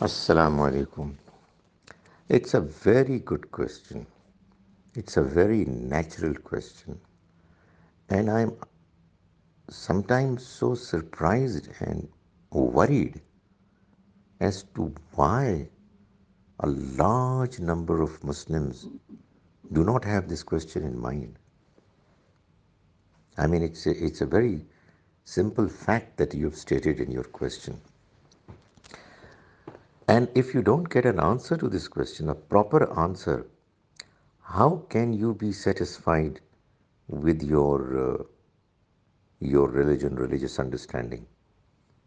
Assalamu alaikum. It's a very good question. It's a very natural question. And I'm sometimes so surprised and worried as to why a large number of Muslims do not have this question in mind. I mean, it's a very simple fact that you've stated in your question. And if you don't get an answer to this question, a proper answer, how can you be satisfied with your uh, religion, religious understanding?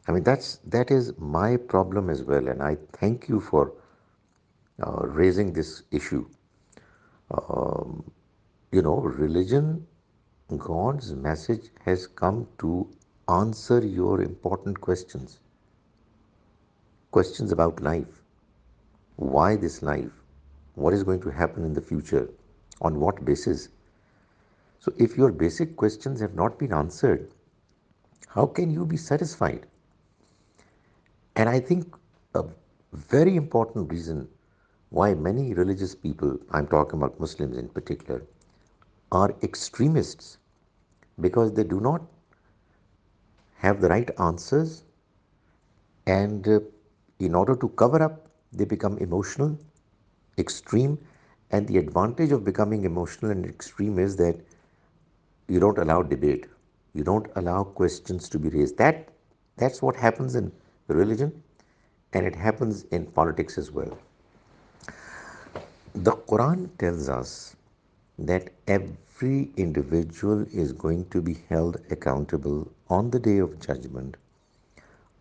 I mean, that is my problem as well, and I thank you for uh, raising this issue. Um, religion, God's message has come to answer your important questions questions about life. Why this life? What is going to happen in the future? On what basis? So if your basic questions have not been answered, how can you be satisfied? And I think a very important reason why many religious people, I'm talking about Muslims in particular, are extremists, because they do not have the right answers, and uh, in order to cover up, they become emotional, extreme, and the advantage of becoming emotional and extreme is that you don't allow debate. You don't allow questions to be raised. That's what happens in religion, and it happens in politics as well. The Quran tells us that every individual is going to be held accountable on the day of judgment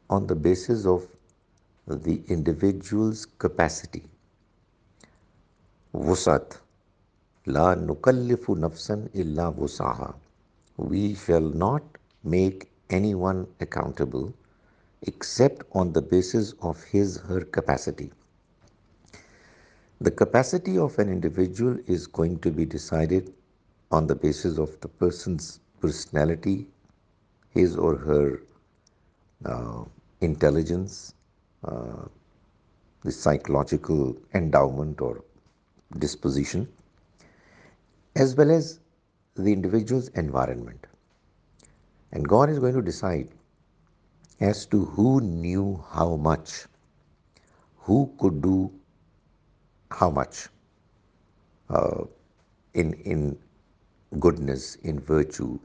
on the basis of the individual's capacity وسعت لا نکلف و نفس اللہ وساحا we shall not make any one accountable except on the basis of his her capacity the capacity of an individual is going to be decide on the basis of the person's personalities or her intelligence the psychological endowment or disposition, as well as the individual's environment. And God is going to decide as to who knew how much, who could do how much uh, in goodness, in virtue,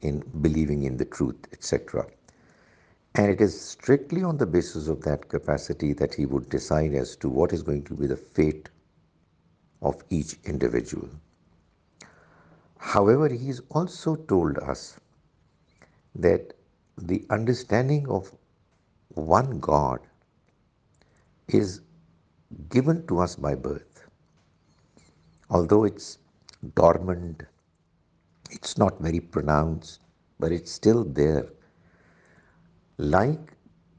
in believing in the truth, etc. And it is strictly on the basis of that capacity that he would decide as to what is going to be the fate of each individual. However, he has also told us that the understanding of one God is given to us by birth. Although it's dormant, it's not very pronounced, but it's still there like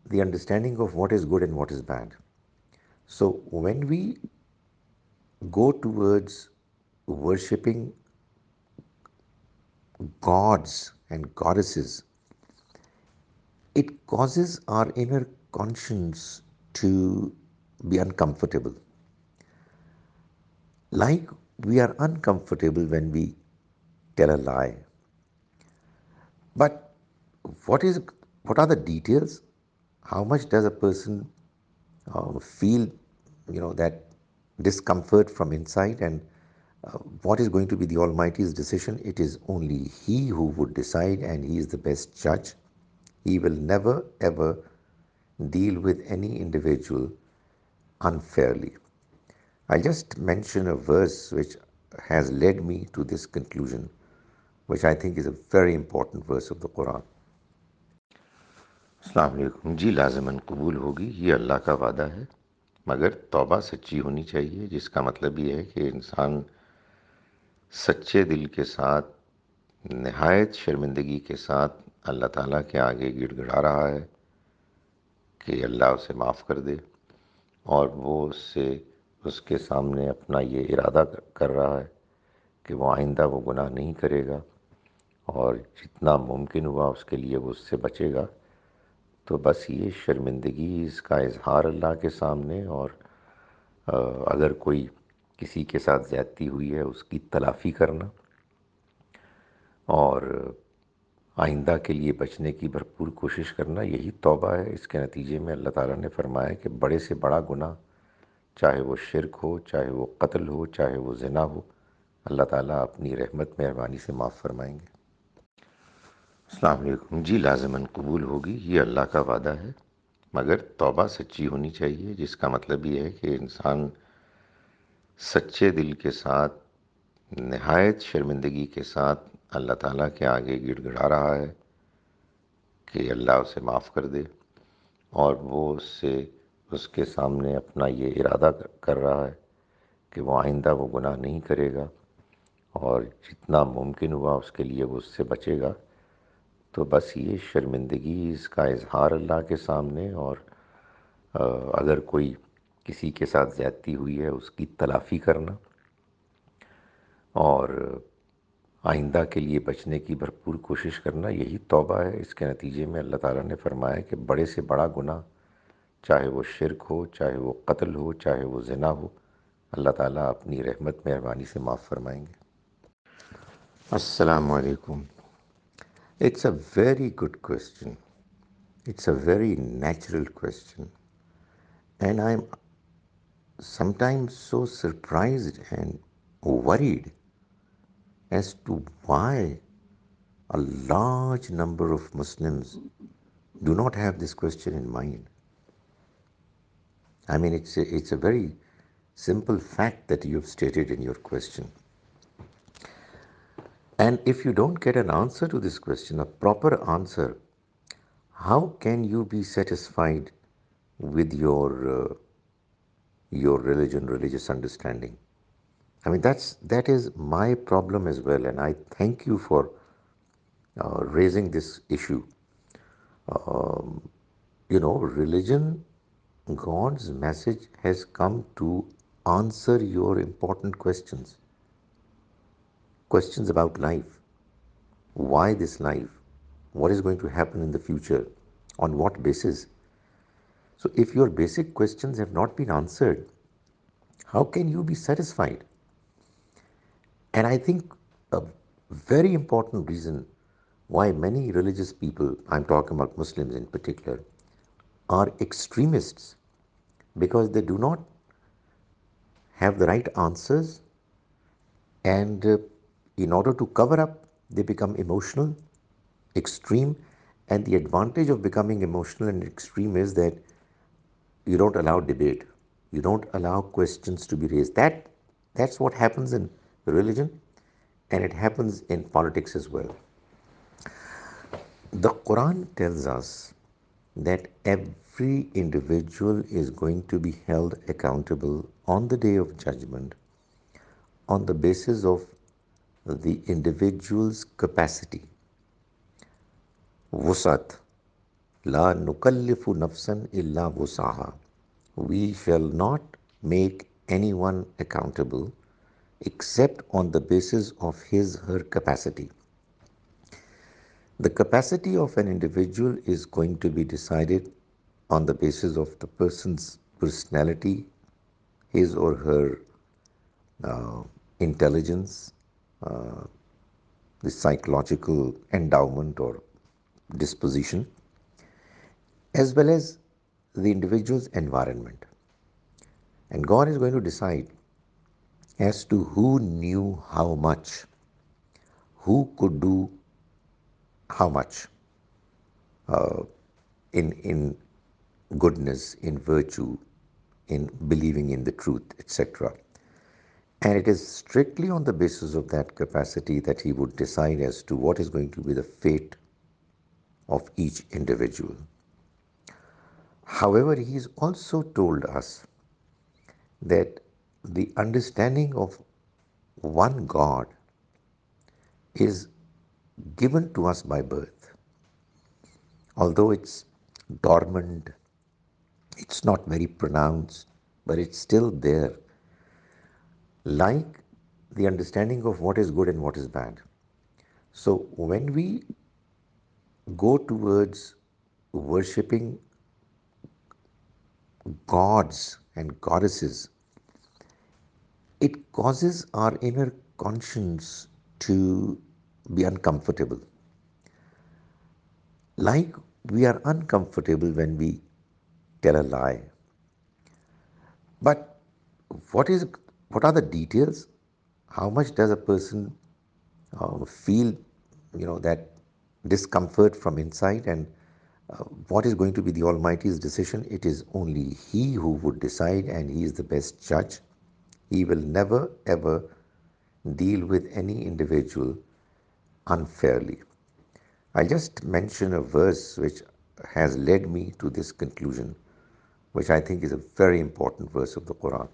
the understanding of what is good and what is bad. So when we go towards worshipping gods and goddesses, it causes our inner conscience to be uncomfortable. Like we are uncomfortable when we tell a lie. But what is what are the details? How much does a person uh, feel, that discomfort from inside, and uh, what is going to be the Almighty's decision? It is only He who would decide, and He is the best judge. He will never ever deal with any individual unfairly. I'll just mention a verse which has led me to this conclusion, which I think is a very important verse of the Quran. السلام علیکم جی لازمان قبول ہوگی یہ اللہ کا وعدہ ہے مگر توبہ سچی ہونی چاہیے جس کا مطلب یہ ہے کہ انسان سچے دل کے ساتھ نہایت شرمندگی کے ساتھ اللہ تعالیٰ کے آگے گڑ گڑا رہا ہے کہ اللہ اسے معاف کر دے اور وہ اس سے اس کے سامنے اپنا یہ ارادہ کر رہا ہے کہ وہ آئندہ وہ گناہ نہیں کرے گا اور جتنا ممکن ہوا اس کے لیے وہ اس سے بچے گا تو بس یہ شرمندگی اس کا اظہار اللہ کے سامنے اور اگر کوئی کسی کے ساتھ زیادتی ہوئی ہے اس کی تلافی کرنا اور آئندہ کے لیے بچنے کی بھرپور کوشش کرنا یہی توبہ ہے اس کے نتیجے میں اللہ تعالیٰ نے فرمایا کہ بڑے سے بڑا گناہ چاہے وہ شرک ہو چاہے وہ قتل ہو چاہے وہ زنا ہو اللہ تعالیٰ اپنی رحمت مہربانی سے معاف فرمائیں گے السلام علیکم جی لازمان قبول ہوگی یہ اللہ کا وعدہ ہے مگر توبہ سچی ہونی چاہیے جس کا مطلب یہ ہے کہ انسان سچے دل کے ساتھ نہایت شرمندگی کے ساتھ اللہ تعالیٰ کے آگے گڑ گڑا رہا ہے کہ اللہ اسے معاف کر دے اور وہ اس سے اس کے سامنے اپنا یہ ارادہ کر رہا ہے کہ وہ آئندہ وہ گناہ نہیں کرے گا اور جتنا ممکن ہوا اس کے لیے وہ اس سے بچے گا تو بس یہ شرمندگی اس کا اظہار اللہ کے سامنے اور اگر کوئی کسی کے ساتھ زیادتی ہوئی ہے اس کی تلافی کرنا اور آئندہ کے لیے بچنے کی بھرپور کوشش کرنا یہی توبہ ہے اس کے نتیجے میں اللہ تعالیٰ نے فرمایا کہ بڑے سے بڑا گناہ چاہے وہ شرک ہو چاہے وہ قتل ہو چاہے وہ زنا ہو اللہ تعالیٰ اپنی رحمت مہربانی سے معاف فرمائیں گے السلام علیکم It's a very good question. It's a very natural question. And I'm sometimes so surprised and worried as to why a large number of Muslims do not have this question in mind. I mean, it's a very simple fact that you've stated in your question. And if you don't get an answer to this question, a proper answer, how can you be satisfied with your uh, religion, religious understanding? I mean, that is my problem as well, and I thank you for uh, raising this issue. Um, religion, God's message has come to answer your important questions questions about life. Why this life? What is going to happen in the future? On what basis? So if your basic questions have not been answered, how can you be satisfied? And I think a very important reason why many religious people, I'm talking about Muslims in particular, are extremists, because they do not have the right answers, and uh, in order to cover up, they become emotional, extreme, and the advantage of becoming emotional and extreme is that you don't allow debate. You don't allow questions to be raised. That's what happens in religion, and it happens in politics as well. The Quran tells us that every individual is going to be held accountable on the day of judgment on the basis of the individual's capacity وسعت لا نکلف نفسن الا وساحا we shall not make any one accountable except on the basis of his her capacity the capacity of an individual is going to be decided on the basis of the person's personality his or her intelligence the psychological endowment or disposition, as well as the individual's environment. And God is going to decide as to who knew how much, who could do how much uh, in goodness, in virtue, in believing in the truth, etc. And it is strictly on the basis of that capacity that he would decide as to what is going to be the fate of each individual. However, he has also told us that the understanding of one God is given to us by birth. Although it's dormant, it's not very pronounced, but it's still there like the understanding of what is good and what is bad. So when we go towards worshipping gods and goddesses, it causes our inner conscience to be uncomfortable. Like we are uncomfortable when we tell a lie. But what is what are the details? How much does a person um, feel, that discomfort from inside, and uh, what is going to be the Almighty's decision? It is only He who would decide, and He is the best judge. He will never ever deal with any individual unfairly. I'll just mention a verse which has led me to this conclusion, which I think is a very important verse of the Quran.